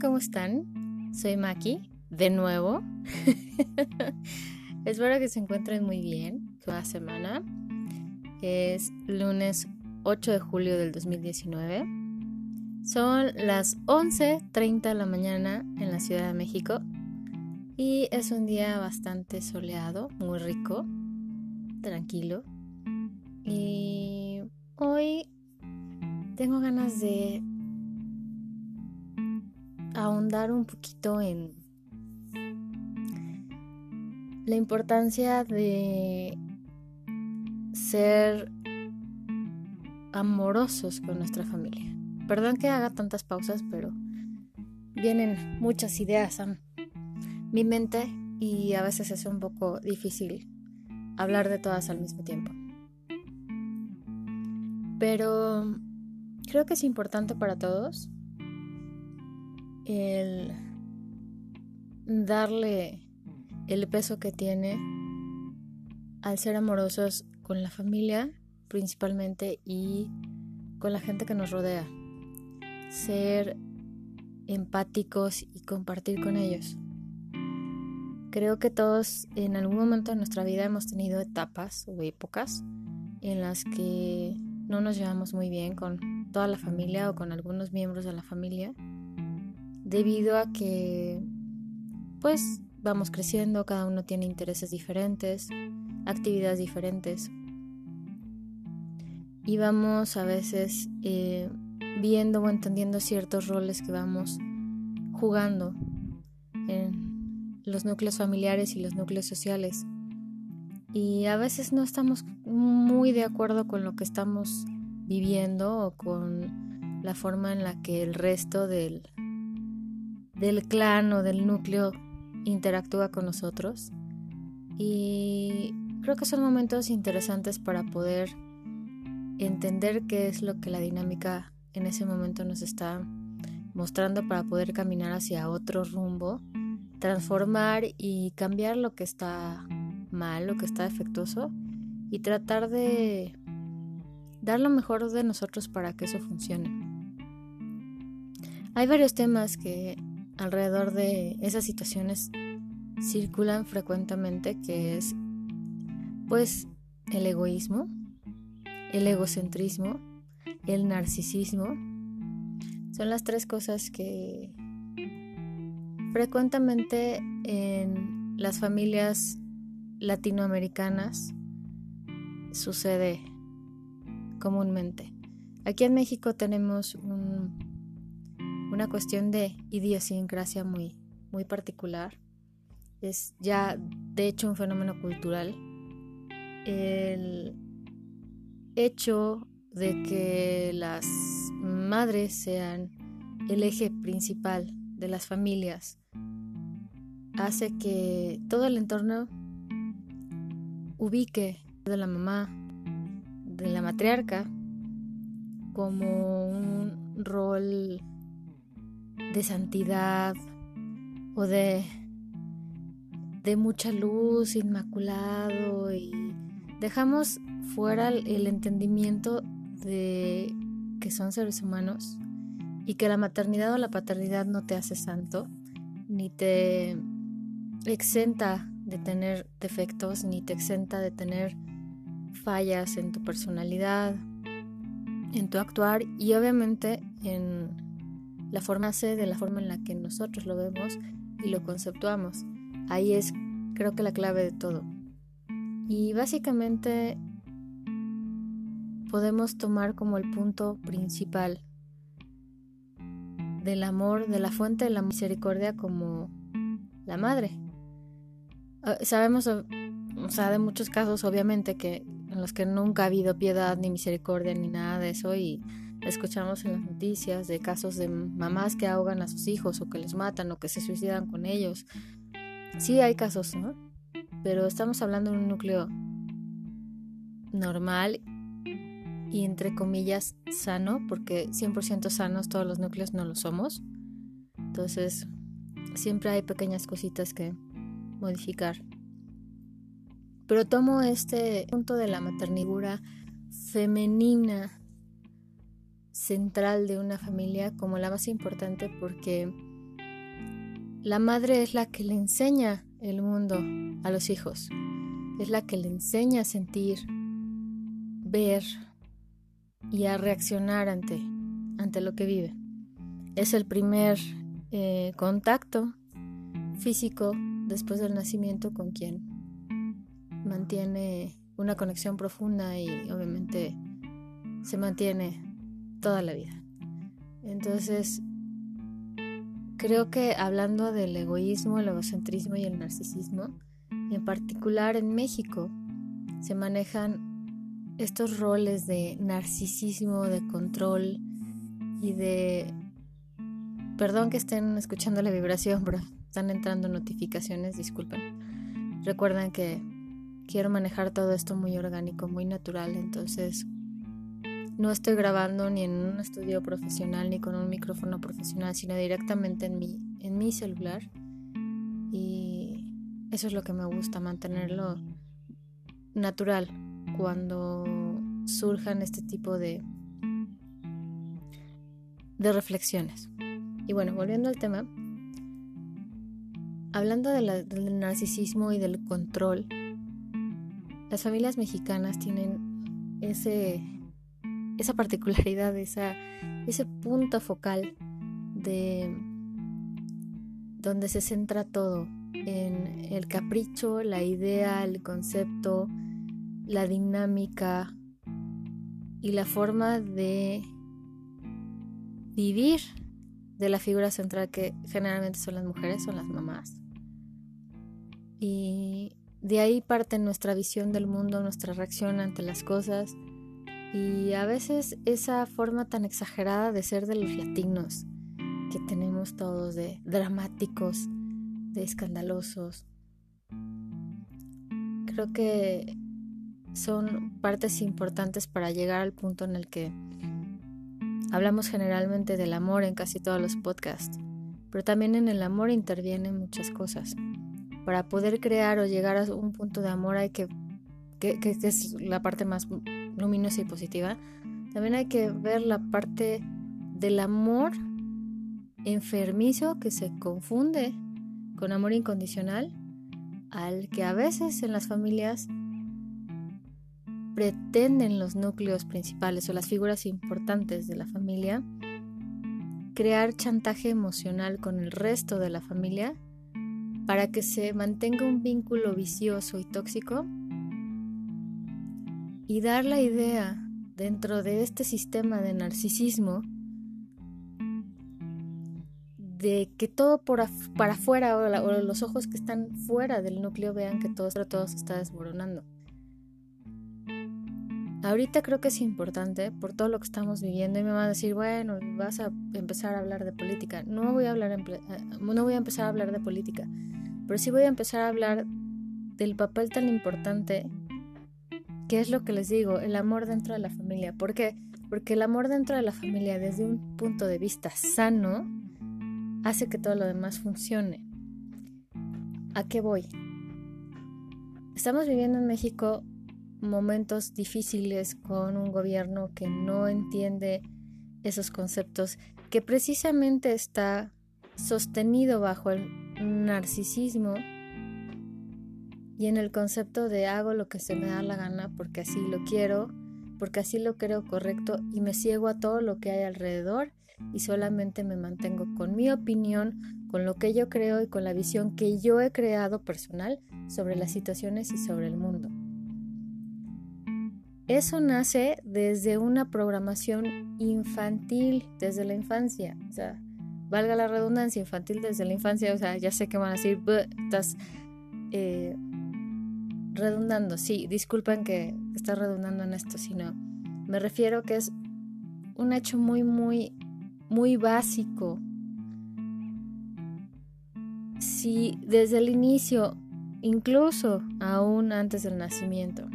¿cómo están? Soy Maki, de nuevo. Espero que se encuentren muy bien toda semana. Es lunes 8 de julio del 2019. Son las 11.30 de la mañana en la Ciudad de México y es un día bastante soleado, muy rico, tranquilo. Y hoy tengo ganas de ahondar un poquito en la importancia de ser amorosos con nuestra familia. Perdón que haga tantas pausas, pero vienen muchas ideas a mi mente y a veces es un poco difícil hablar de todas al mismo tiempo. Pero creo que es importante para todos el darle el peso que tiene al ser amorosos con la familia principalmente y con la gente que nos rodea. Ser empáticos y compartir con ellos. Creo que todos en algún momento de nuestra vida hemos tenido etapas o épocas en las que no nos llevamos muy bien con toda la familia o con algunos miembros de la familia debido a que pues vamos creciendo, cada uno tiene intereses diferentes, actividades diferentes y vamos a veces eh, viendo o entendiendo ciertos roles que vamos jugando en los núcleos familiares y los núcleos sociales. Y a veces no estamos muy de acuerdo con lo que estamos viviendo o con la forma en la que el resto del, del clan o del núcleo interactúa con nosotros. Y creo que son momentos interesantes para poder entender qué es lo que la dinámica en ese momento nos está mostrando para poder caminar hacia otro rumbo, transformar y cambiar lo que está mal, lo que está defectuoso y tratar de dar lo mejor de nosotros para que eso funcione. Hay varios temas que alrededor de esas situaciones circulan frecuentemente, que es pues el egoísmo, el egocentrismo, el narcisismo. Son las tres cosas que frecuentemente en las familias latinoamericanas sucede comúnmente. Aquí en México tenemos un una cuestión de idiosincrasia muy, muy particular. Es ya, de hecho, un fenómeno cultural. El hecho de que las madres sean el eje principal de las familias hace que todo el entorno ubique de la mamá, de la matriarca, como un rol de santidad o de, de mucha luz, inmaculado y dejamos fuera el entendimiento de que son seres humanos y que la maternidad o la paternidad no te hace santo, ni te exenta de tener defectos, ni te exenta de tener fallas en tu personalidad, en tu actuar y obviamente en la forma C de la forma en la que nosotros lo vemos y lo conceptuamos. Ahí es creo que la clave de todo. Y básicamente podemos tomar como el punto principal del amor, de la fuente de la misericordia como la madre. Ah, sabemos, o sea, de muchos casos obviamente que en los que nunca ha habido piedad ni misericordia ni nada de eso y Escuchamos en las noticias de casos de mamás que ahogan a sus hijos o que los matan o que se suicidan con ellos. Sí hay casos, ¿no? Pero estamos hablando de un núcleo normal y entre comillas sano, porque 100% sanos todos los núcleos no lo somos. Entonces, siempre hay pequeñas cositas que modificar. Pero tomo este punto de la maternidura femenina central de una familia como la más importante porque la madre es la que le enseña el mundo a los hijos, es la que le enseña a sentir, ver y a reaccionar ante, ante lo que vive. Es el primer eh, contacto físico después del nacimiento con quien mantiene una conexión profunda y obviamente se mantiene toda la vida. Entonces, creo que hablando del egoísmo, el egocentrismo y el narcisismo, en particular en México, se manejan estos roles de narcisismo, de control y de... Perdón que estén escuchando la vibración, pero están entrando notificaciones, disculpen. Recuerden que quiero manejar todo esto muy orgánico, muy natural, entonces no estoy grabando ni en un estudio profesional ni con un micrófono profesional, sino directamente en mi, en mi celular. Y eso es lo que me gusta, mantenerlo natural cuando surjan este tipo de, de reflexiones. Y bueno, volviendo al tema, hablando del narcisismo y del control, las familias mexicanas tienen ese esa particularidad, esa, ese punto focal de donde se centra todo en el capricho, la idea, el concepto, la dinámica y la forma de vivir de la figura central que generalmente son las mujeres, son las mamás. Y de ahí parte nuestra visión del mundo, nuestra reacción ante las cosas, y a veces esa forma tan exagerada de ser de los latinos que tenemos todos de dramáticos, de escandalosos, creo que son partes importantes para llegar al punto en el que hablamos generalmente del amor en casi todos los podcasts, pero también en el amor intervienen muchas cosas. Para poder crear o llegar a un punto de amor hay que, que, que es la parte más luminosa y positiva, también hay que ver la parte del amor enfermizo que se confunde con amor incondicional, al que a veces en las familias pretenden los núcleos principales o las figuras importantes de la familia crear chantaje emocional con el resto de la familia para que se mantenga un vínculo vicioso y tóxico y dar la idea dentro de este sistema de narcisismo de que todo por para afuera o, los ojos que están fuera del núcleo vean que todo, todo se está desmoronando. Ahorita creo que es importante por todo lo que estamos viviendo y me van a decir, bueno, vas a empezar a hablar de política. No voy a hablar eh, no voy a empezar a hablar de política, pero sí voy a empezar a hablar del papel tan importante ¿Qué es lo que les digo? El amor dentro de la familia. ¿Por qué? Porque el amor dentro de la familia desde un punto de vista sano hace que todo lo demás funcione. ¿A qué voy? Estamos viviendo en México momentos difíciles con un gobierno que no entiende esos conceptos, que precisamente está sostenido bajo el narcisismo y en el concepto de hago lo que se me da la gana porque así lo quiero, porque así lo creo correcto y me ciego a todo lo que hay alrededor y solamente me mantengo con mi opinión, con lo que yo creo y con la visión que yo he creado personal sobre las situaciones y sobre el mundo. Eso nace desde una programación infantil, desde la infancia. O sea, valga la redundancia, infantil desde la infancia. O sea, ya sé que van a decir, estás eh, redundando, sí, disculpen que está redundando en esto, sino me refiero que es un hecho muy, muy, muy básico. Si desde el inicio, incluso aún antes del nacimiento,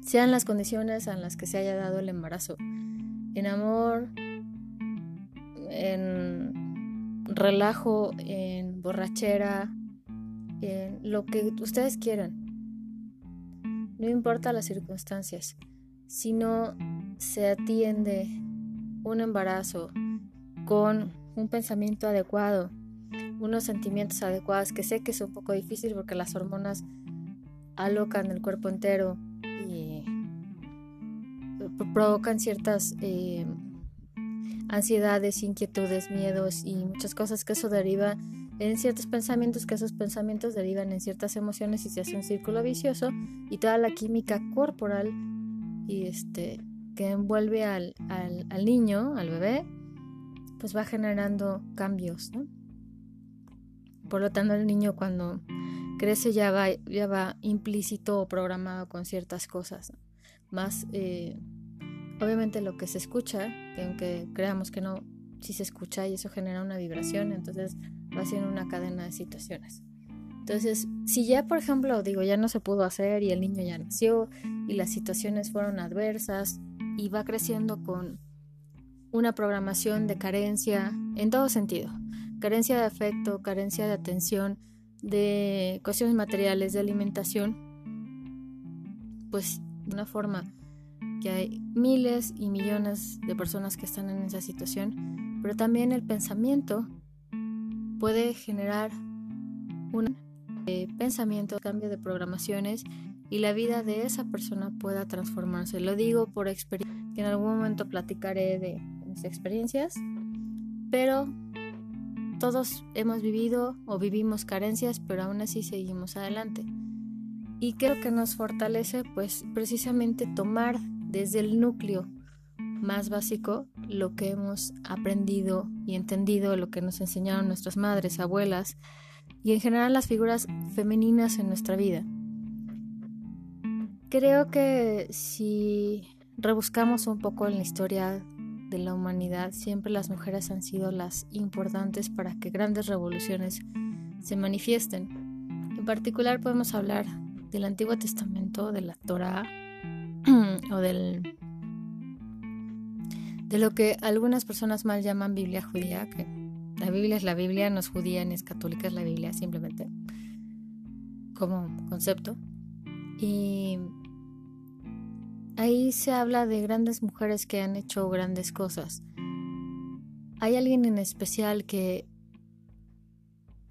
sean las condiciones en las que se haya dado el embarazo, en amor, en relajo, en borrachera, lo que ustedes quieran. No importa las circunstancias. Si no se atiende un embarazo con un pensamiento adecuado, unos sentimientos adecuados, que sé que es un poco difícil porque las hormonas alocan el cuerpo entero y provocan ciertas eh, ansiedades, inquietudes, miedos y muchas cosas que eso deriva en ciertos pensamientos, que esos pensamientos derivan en ciertas emociones y se hace un círculo vicioso y toda la química corporal y este que envuelve al, al, niño, al bebé, pues va generando cambios, Por lo tanto, el niño cuando crece ya va, ya va implícito o programado con ciertas cosas, más eh, obviamente lo que se escucha, que aunque creamos que no, si se escucha y eso genera una vibración, entonces va siendo una cadena de situaciones. Entonces, si ya, por ejemplo, digo, ya no se pudo hacer y el niño ya nació y las situaciones fueron adversas y va creciendo con una programación de carencia en todo sentido, carencia de afecto, carencia de atención, de cuestiones materiales, de alimentación, pues de una forma que hay miles y millones de personas que están en esa situación, pero también el pensamiento puede generar un pensamiento, cambio de programaciones y la vida de esa persona pueda transformarse. Lo digo por experiencia, que en algún momento platicaré de mis experiencias, pero todos hemos vivido o vivimos carencias, pero aún así seguimos adelante. Y creo que nos fortalece pues precisamente tomar desde el núcleo más básico lo que hemos aprendido y entendido, lo que nos enseñaron nuestras madres, abuelas y en general las figuras femeninas en nuestra vida. Creo que si rebuscamos un poco en la historia de la humanidad, siempre las mujeres han sido las importantes para que grandes revoluciones se manifiesten. En particular podemos hablar del Antiguo Testamento, de la Torah o del de lo que algunas personas mal llaman Biblia judía, que la Biblia es la Biblia, no es judía ni es católica, es la Biblia simplemente como concepto. Y ahí se habla de grandes mujeres que han hecho grandes cosas. Hay alguien en especial que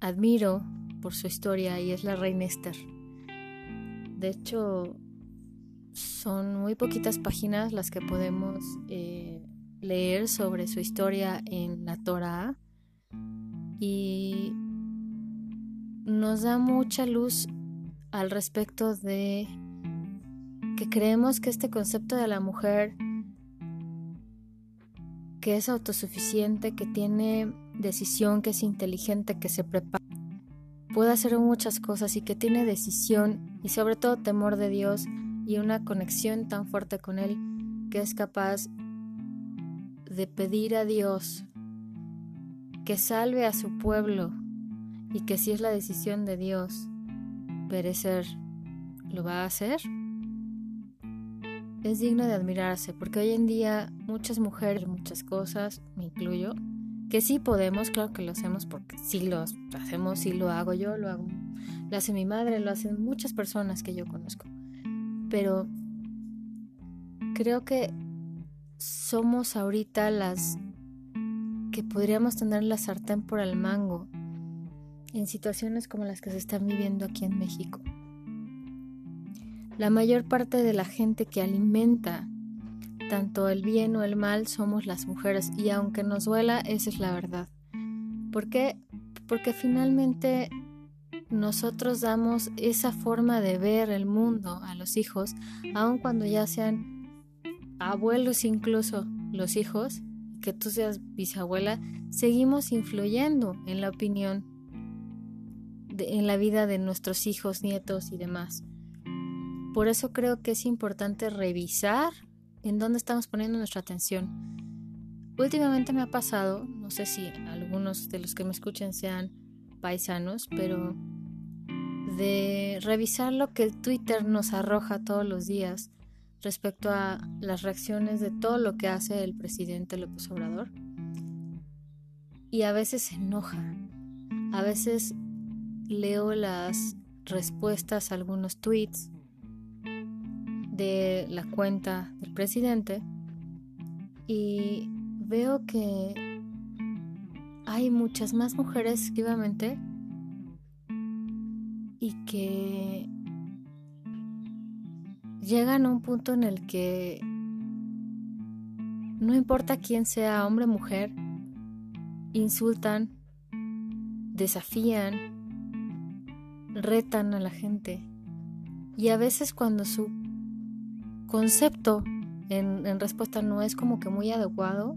admiro por su historia y es la reina Esther. De hecho, son muy poquitas páginas las que podemos eh, leer sobre su historia en la Torah y nos da mucha luz al respecto de que creemos que este concepto de la mujer que es autosuficiente, que tiene decisión, que es inteligente, que se prepara, puede hacer muchas cosas y que tiene decisión y sobre todo temor de Dios y una conexión tan fuerte con Él que es capaz de pedir a Dios que salve a su pueblo y que si es la decisión de Dios perecer, ¿lo va a hacer? Es digno de admirarse porque hoy en día muchas mujeres, muchas cosas, me incluyo, que sí podemos, claro que lo hacemos porque sí lo hacemos, sí lo hago yo, lo hago, lo hace mi madre, lo hacen muchas personas que yo conozco. Pero creo que somos ahorita las que podríamos tener la sartén por el mango en situaciones como las que se están viviendo aquí en México. La mayor parte de la gente que alimenta tanto el bien o el mal somos las mujeres y aunque nos duela, esa es la verdad. ¿Por qué? Porque finalmente nosotros damos esa forma de ver el mundo a los hijos, aun cuando ya sean abuelos incluso, los hijos, que tú seas bisabuela, seguimos influyendo en la opinión, en la vida de nuestros hijos, nietos y demás. Por eso creo que es importante revisar en dónde estamos poniendo nuestra atención. Últimamente me ha pasado, no sé si algunos de los que me escuchen sean paisanos, pero de revisar lo que el Twitter nos arroja todos los días respecto a las reacciones de todo lo que hace el presidente López Obrador. Y a veces se enoja. A veces leo las respuestas a algunos tweets de la cuenta del presidente y veo que hay muchas más mujeres activamente y que llegan a un punto en el que no importa quién sea, hombre o mujer, insultan, desafían, retan a la gente. Y a veces cuando su concepto en, respuesta no es como que muy adecuado,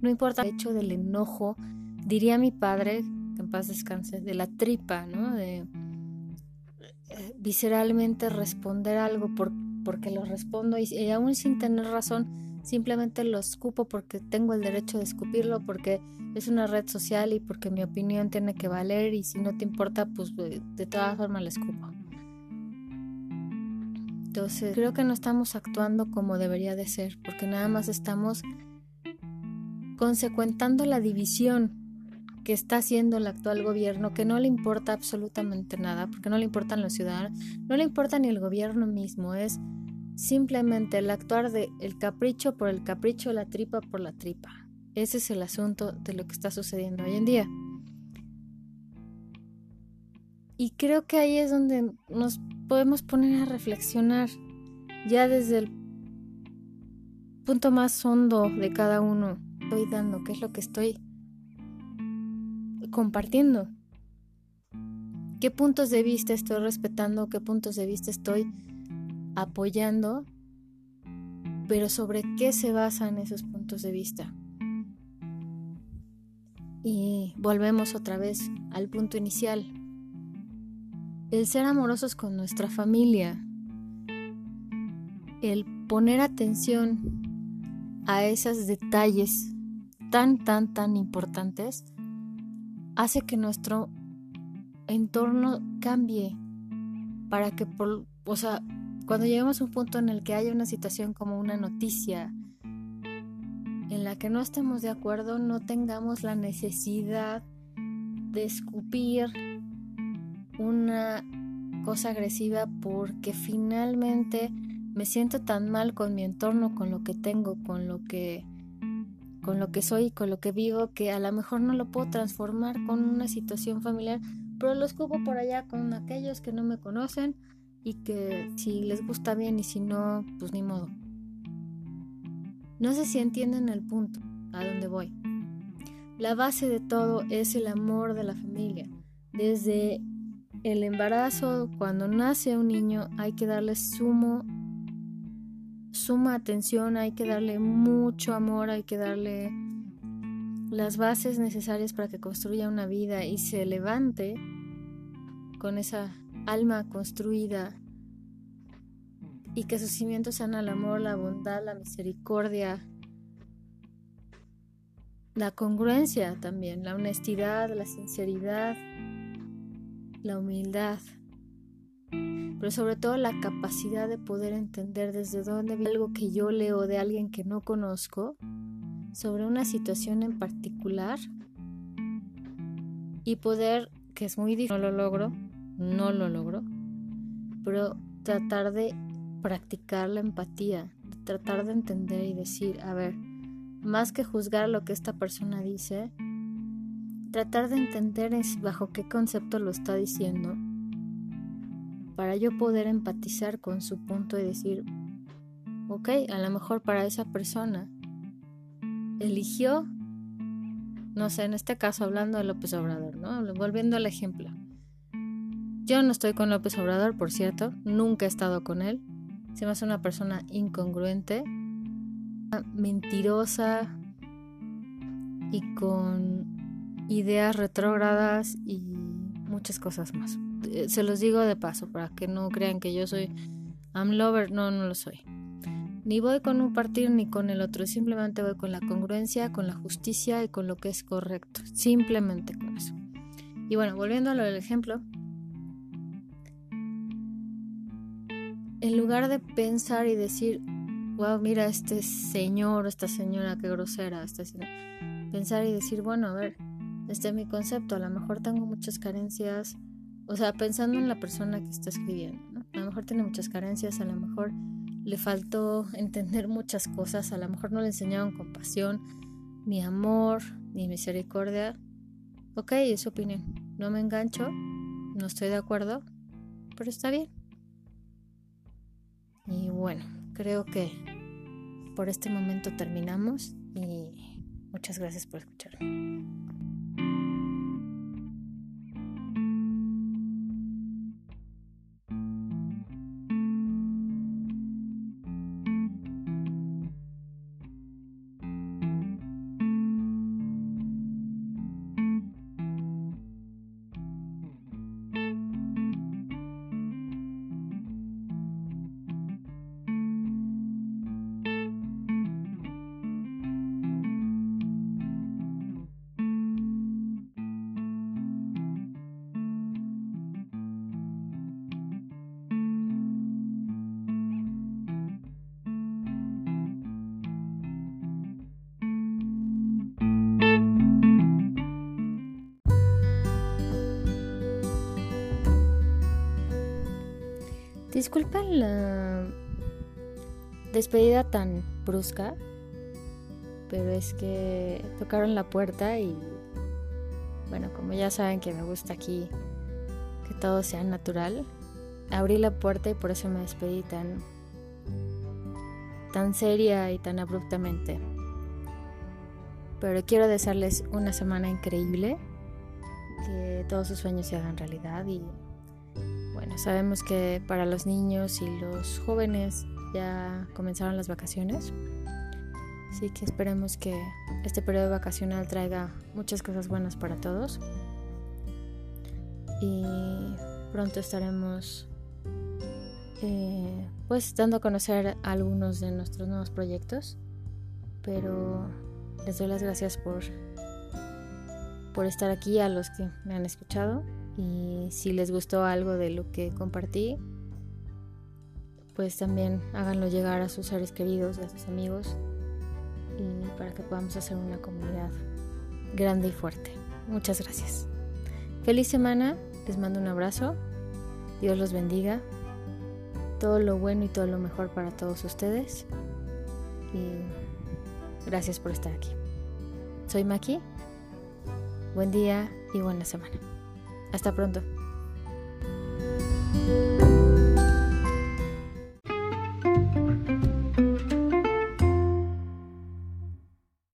no importa el hecho del enojo, diría mi padre, que en paz descanse, de la tripa, ¿no? De eh, visceralmente responder algo por, porque lo respondo y, y aún sin tener razón, simplemente lo escupo porque tengo el derecho de escupirlo, porque es una red social y porque mi opinión tiene que valer y si no te importa, pues de todas formas lo escupo. Entonces, creo que no estamos actuando como debería de ser, porque nada más estamos consecuentando la división que está haciendo el actual gobierno, que no le importa absolutamente nada, porque no le importan los ciudadanos, no le importa ni el gobierno mismo, es simplemente el actuar de el capricho por el capricho, la tripa por la tripa. Ese es el asunto de lo que está sucediendo hoy en día. Y creo que ahí es donde nos podemos poner a reflexionar ya desde el punto más hondo de cada uno. Estoy dando, qué es lo que estoy compartiendo. ¿Qué puntos de vista estoy respetando? ¿Qué puntos de vista estoy apoyando? Pero sobre qué se basan esos puntos de vista. Y volvemos otra vez al punto inicial el ser amorosos con nuestra familia, el poner atención a esos detalles tan, tan, tan importantes, hace que nuestro entorno cambie para que, por, o sea, cuando lleguemos a un punto en el que haya una situación como una noticia en la que no estemos de acuerdo, no tengamos la necesidad de escupir una cosa agresiva porque finalmente me siento tan mal con mi entorno, con lo que tengo, con lo que con lo que soy, con lo que vivo, que a lo mejor no lo puedo transformar con una situación familiar, pero lo escupo por allá con aquellos que no me conocen y que si les gusta bien y si no, pues ni modo. No sé si entienden el punto a dónde voy. La base de todo es el amor de la familia. Desde el embarazo, cuando nace un niño, hay que darle sumo, suma atención, hay que darle mucho amor, hay que darle las bases necesarias para que construya una vida y se levante con esa alma construida y que sus cimientos sean el amor, la bondad, la misericordia, la congruencia también, la honestidad, la sinceridad la humildad, pero sobre todo la capacidad de poder entender desde dónde viene algo que yo leo de alguien que no conozco sobre una situación en particular y poder, que es muy difícil, no lo logro, no lo logro, pero tratar de practicar la empatía, tratar de entender y decir, a ver, más que juzgar lo que esta persona dice, tratar de entender bajo qué concepto lo está diciendo para yo poder empatizar con su punto y decir, ok, a lo mejor para esa persona eligió, no sé, en este caso hablando de López Obrador, ¿no? Volviendo al ejemplo. Yo no estoy con López Obrador, por cierto, nunca he estado con él. Se me hace una persona incongruente, mentirosa y con ideas retrógradas y muchas cosas más. Eh, se los digo de paso para que no crean que yo soy I'm lover, no, no lo soy. Ni voy con un partido ni con el otro, simplemente voy con la congruencia, con la justicia y con lo que es correcto, simplemente con eso. Y bueno, volviendo a ejemplo, en lugar de pensar y decir, wow, mira este señor, esta señora, qué grosera, esta pensar y decir, bueno, a ver, este es mi concepto, a lo mejor tengo muchas carencias, o sea, pensando en la persona que está escribiendo. A lo mejor tiene muchas carencias, a lo mejor le faltó entender muchas cosas, a lo mejor no le enseñaron compasión, ni amor, ni misericordia, ok, es su opinión. No me engancho, no estoy de acuerdo, pero está bien. Y bueno, creo que por este momento terminamos y muchas gracias por escucharme. Disculpen la despedida tan brusca, pero es que tocaron la puerta y bueno, como ya saben que me gusta aquí que todo sea natural, abrí la puerta y por eso me despedí tan tan seria y tan abruptamente. Pero quiero desearles una semana increíble, que todos sus sueños se hagan realidad y sabemos que para los niños y los jóvenes ya comenzaron las vacaciones. Así que esperemos que este periodo vacacional traiga muchas cosas buenas para todos. Y pronto estaremos eh, pues dando a conocer algunos de nuestros nuevos proyectos. Pero les doy las gracias por, por estar aquí a los que me han escuchado. Y si les gustó algo de lo que compartí, pues también háganlo llegar a sus seres queridos a sus amigos y para que podamos hacer una comunidad grande y fuerte. Muchas gracias. Feliz semana, les mando un abrazo, Dios los bendiga, todo lo bueno y todo lo mejor para todos ustedes y gracias por estar aquí. Soy Maki, buen día y buena semana. Hasta pronto.